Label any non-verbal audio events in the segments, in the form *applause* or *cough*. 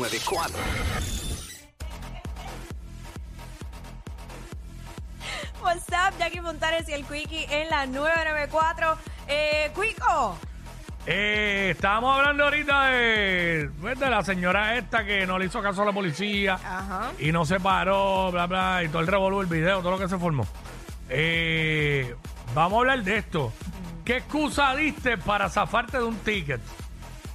94. What's up, Jackie Fontanes y el Quickie en la 994. Eh, Quico, Eh, estábamos hablando ahorita de, pues, de la señora esta que no le hizo caso a la policía Ajá. y no se paró, bla, bla, y todo el revolú, el video, todo lo que se formó. Eh, vamos a hablar de esto. ¿Qué excusa diste para zafarte de un ticket?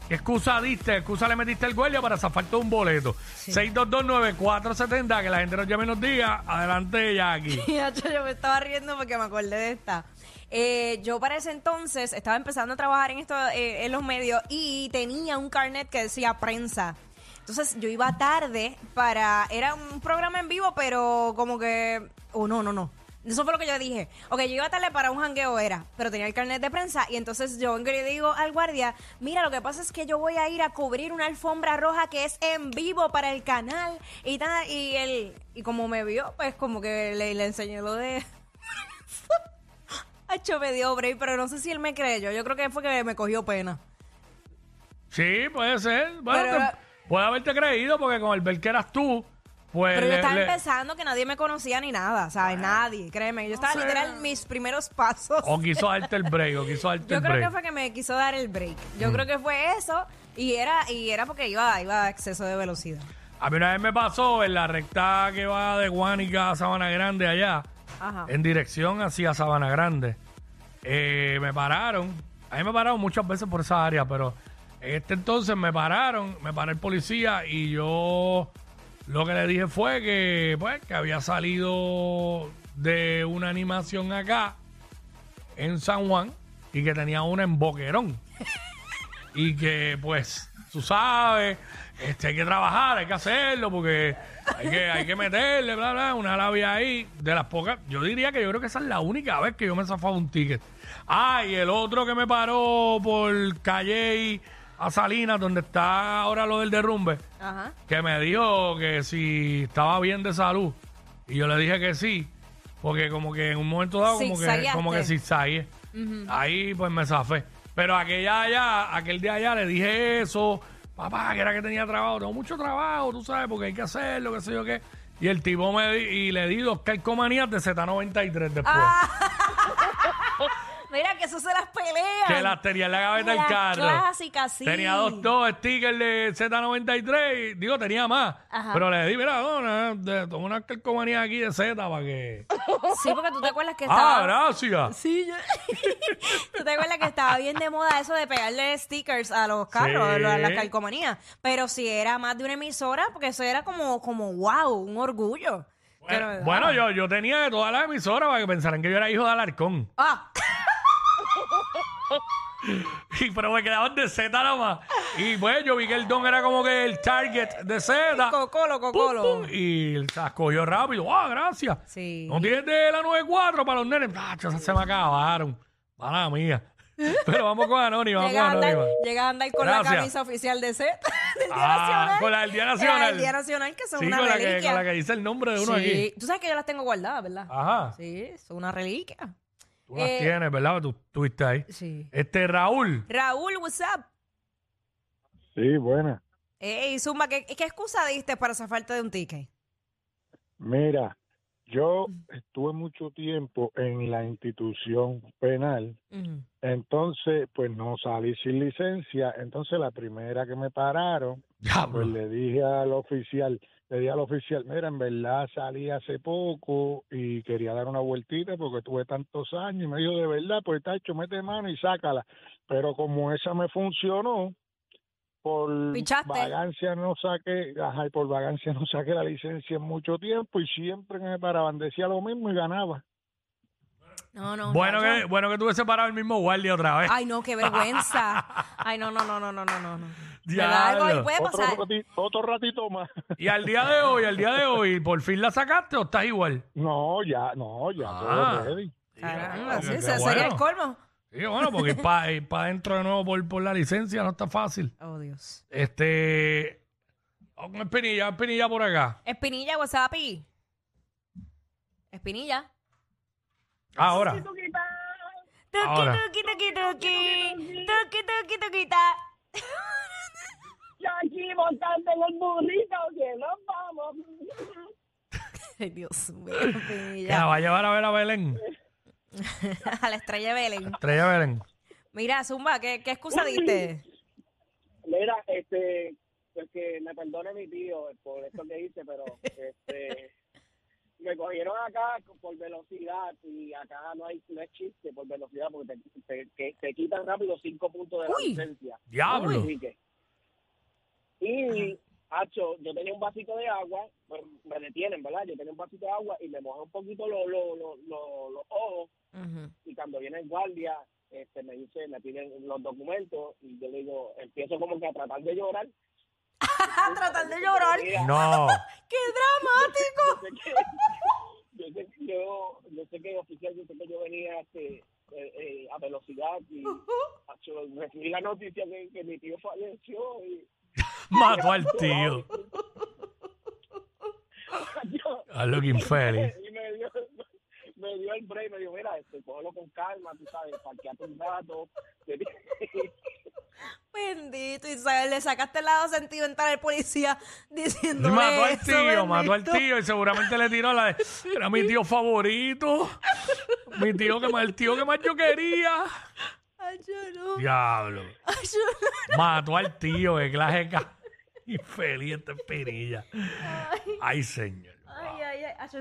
¿Qué excusa diste? ¿Qué excusa le metiste al guardia para zafarte un boleto? 6229470, que la gente nos llame y nos diga. Adelante, Jackie. *laughs* Yo me estaba riendo porque me acordé de esta. Eh, yo para ese entonces estaba empezando a trabajar en esto eh, en los medios y tenía un carnet que decía prensa. Entonces yo iba tarde para era un programa en vivo, pero como que oh no, no, no. Eso fue lo que yo dije. Ok, yo iba tarde para un jangueo era, pero tenía el carnet de prensa y entonces yo vengo y le digo al guardia, mira, lo que pasa es que yo voy a ir a cubrir una alfombra roja que es en vivo para el canal y tal, y él, y como me vio, pues como que le, le enseñé lo de... *laughs* Hacho me dio break, pero no sé si él me creyó. Yo creo que fue que me cogió pena. Sí, puede ser. Bueno, Pero- te- puede haberte creído porque con el ver que eras tú, pues. Pero yo estaba le- empezando que nadie me conocía ni nada, ¿sabes? Nadie, créeme. Yo estaba sé. literal en mis primeros pasos. O quiso darte el break, o quiso darte Yo el creo que break. fue que me quiso dar el break. Mm. Yo creo que fue eso y era y era porque iba, iba a exceso de velocidad. A mí una vez me pasó en la recta que va de Guánica a Sabana Grande allá, Ajá. en dirección hacia Sabana Grande. Eh, me pararon. A mí me pararon muchas veces por esa área, pero en este entonces me pararon, me paró el policía y yo lo que le dije fue que, pues, que había salido de una animación acá en San Juan y que tenía una en Boquerón. *laughs* y que, pues, tú sabes, este, hay que trabajar, hay que hacerlo porque hay que, hay que meterle, bla, bla, una labia ahí. De las pocas, yo diría que yo creo que esa es la única vez que yo me he zafado un ticket. Ah, y el otro que me paró por Calle a Salinas, donde está ahora lo del derrumbe, Ajá. que me dijo que si estaba bien de salud. Y yo le dije que sí, porque como que en un momento dado, como que, como que zigzagué. Ahí pues me zafé. Pero aquella allá, aquel día allá le dije eso, papá, que era que tenía trabajo, tengo mucho trabajo, tú sabes, porque hay que hacerlo, qué sé yo qué. Y el tipo me di, y le di dos calcomanías de Z93 después. Ah, Mira que eso se las pelean. que las tenía en la gaveta del carro. clásicas, sí. Tenía dos, dos stickers de Z93 y digo, tenía más. Ajá. Pero le di, mira, no, no, de- tengo una calcomanía aquí de Z para que... *laughs* Sí, porque tú te acuerdas que ah, estaba gracias. Sí, yo... *laughs* ¿Tú te acuerdas que estaba bien de moda eso de pegarle stickers a los carros, Sí. a las calcomanías? Pero si era más de una emisora, porque eso era como, como wow, un orgullo. Bueno, Pero- bueno, ah. yo, yo tenía de todas las emisoras para que pensaran que yo era hijo de Alarcón. Ah, *laughs* Y, pero me quedaban de Z nada más. Y pues yo vi que el don era como que el target de Z. cocolo, cocolo. pum, y se las cogió rápido. ¡Ah, gracias! Sí. No tienes de la 94 para los nenes. ¡Ah, esas se me acabaron! Mala mía. *laughs* Pero vamos con Anónima, vamos Llega a, con andar, Anónima. llega a andar con Gracias. la camisa oficial de Z *laughs* del Día Ah, Nacional. con la del Día Nacional. del Día Nacional, que son Sí, una con la, que, reliquia. con la que dice el nombre de uno sí. aquí. Tú sabes que yo las tengo guardadas, ¿verdad? Ajá. Sí, son una reliquia. Tú las Eh, tienes, ¿verdad? Tú estuviste ahí. Sí. Este, Raúl. Raúl, what's up? Sí, buena. Ey, Zumba, ¿qué, ¿qué excusa diste para zafarte de un ticket? Mira, yo estuve mucho tiempo en la institución penal, Ujú. entonces pues no salí sin licencia, entonces la primera que me pararon, Diablo. pues le dije al oficial, le dije al oficial, mira, en verdad salí hace poco y quería dar una vueltita porque tuve tantos años y me dijo, de verdad, pues tacho, mete mano y sácala, pero como esa me funcionó, por Pichaste. vagancia no saqué, ajá, y por vagancia no saqué la licencia en mucho tiempo y siempre me paraban decía lo mismo y ganaba. No, no. Bueno ya, que, ya. bueno que tuve parado el mismo guardia otra vez. Ay, no, qué *laughs* vergüenza. Ay, no, no, no, no, no, no, no. da algo y puede Otro, pasar. rati- otro ratito más. *laughs* Y al día de hoy, al día de hoy, ¿por fin la sacaste o estás igual? No, ya, no, ya, Ah. todo ready. Caramba, sí, bueno. ese sería el colmo. Sí, bueno, porque ir para adentro de nuevo por, por la licencia no está fácil. Oh, Dios. Este. Espinilla, Espinilla por acá. Espinilla, WhatsApp. Espinilla. Ahora. Ahora. tuki, tuki, tuki. Tuki, tuki, tuki, ta. Yo aquí montando en el burrito que nos vamos. Ay, Dios mío, Que la Espinilla. va a llevar a ver a Belén. A la estrella Belén. Estrella Belén. Mira, Zumba, ¿qué, qué excusa diste? Mira, este, pues que me perdone mi tío por esto que hice, pero este, me cogieron acá por velocidad y acá no hay no es chiste por velocidad porque te, te, te quitan rápido cinco puntos de la Uy. licencia. Diablo. Así que- Y, Hacho, yo tenía un vasito de agua, pues me detienen, ¿verdad? Yo tenía un vasito de agua y me mojé un poquito los los los los- los ojos y cuando viene el guardia este me dice me piden los documentos y yo le digo empiezo como que a tratar de llorar *laughs* tratar de llorar. *laughs* No. ¡Qué dramático! yo sé que yo yo, sé que oficial yo sé que yo venía este, eh, eh, a velocidad y *laughs* acho, recibí la noticia que, que mi tío falleció y Mató al tío. yo, A lo que infeliz. y me dio me dio el break me dijo mira este cógelo con calma tú sabes parqueate un rato Bendito, Isabel, le sacaste el lado sentimental al policía *laughs* Y diciendo mató al tío, mató al tío y seguramente le tiró la de, era mi tío favorito. Mi tío que más, el tío que más yo quería. Ay, yo no. Diablo. Ay, yo no. Mató al tío, que clase infeliz esta espinilla. Ay, señor. Ay, ay,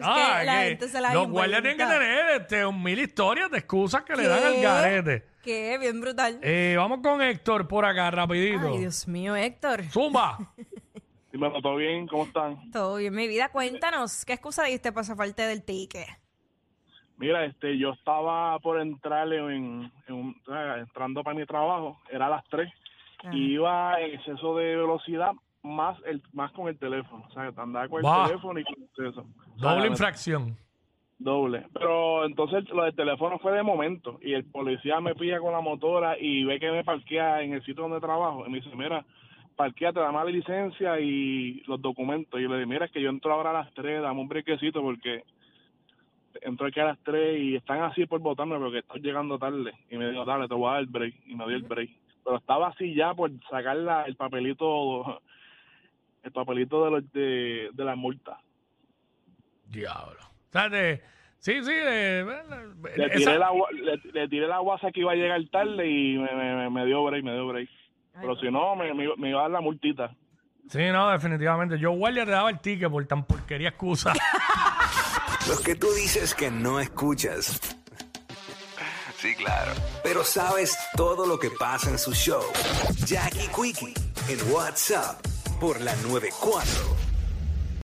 Ah, que la que gente se la los guardias tienen que tener este, un mil historias de excusas que le dan al garete. Qué bien brutal. Eh, vamos con Héctor por acá, rapidito. Ay, Dios mío, Héctor. Zumba. *laughs* Dímelo, ¿todo bien? ¿Cómo están? Todo bien, mi vida. Cuéntanos, ¿qué excusa diste para zafarte del ticket? Mira, este, yo estaba por entrar en, un- entrando para mi trabajo, era a las 3, Ajá. y iba en exceso de velocidad más el más con el teléfono, o sea, andaba con el teléfono y con exceso. O sea, Doble infracción. Doble. Pero entonces lo del teléfono fue de momento y el policía me pilla con la motora y ve que me parquea en el sitio donde trabajo y me dice, mira, parqueate, dame la licencia y los documentos. Y yo le digo, mira, es que yo entro ahora a las 3, dame un brequecito porque entro aquí a las 3 y están así por votarme porque estoy llegando tarde. Y me dijo, dale, te voy a dar el break. Y me dio el break. Pero estaba así ya por sacar la- el papelito, el papelito de, los, de, de la multa. Diablo. O sea, de- sí, sí. de- Le esa- tiré, la, gua- le, le tiré la guasa que iba a llegar tarde y me, me, me dio break, me dio break. Pero si no, me, me, iba- me iba a dar la multita. Sí, no, definitivamente. Yo guardia te daba el ticket por tan porquería excusa. *laughs* Los que tú dices que no escuchas. Sí, claro. Pero sabes todo lo que pasa en su show. Jackie Quickie en WhatsApp por la 94.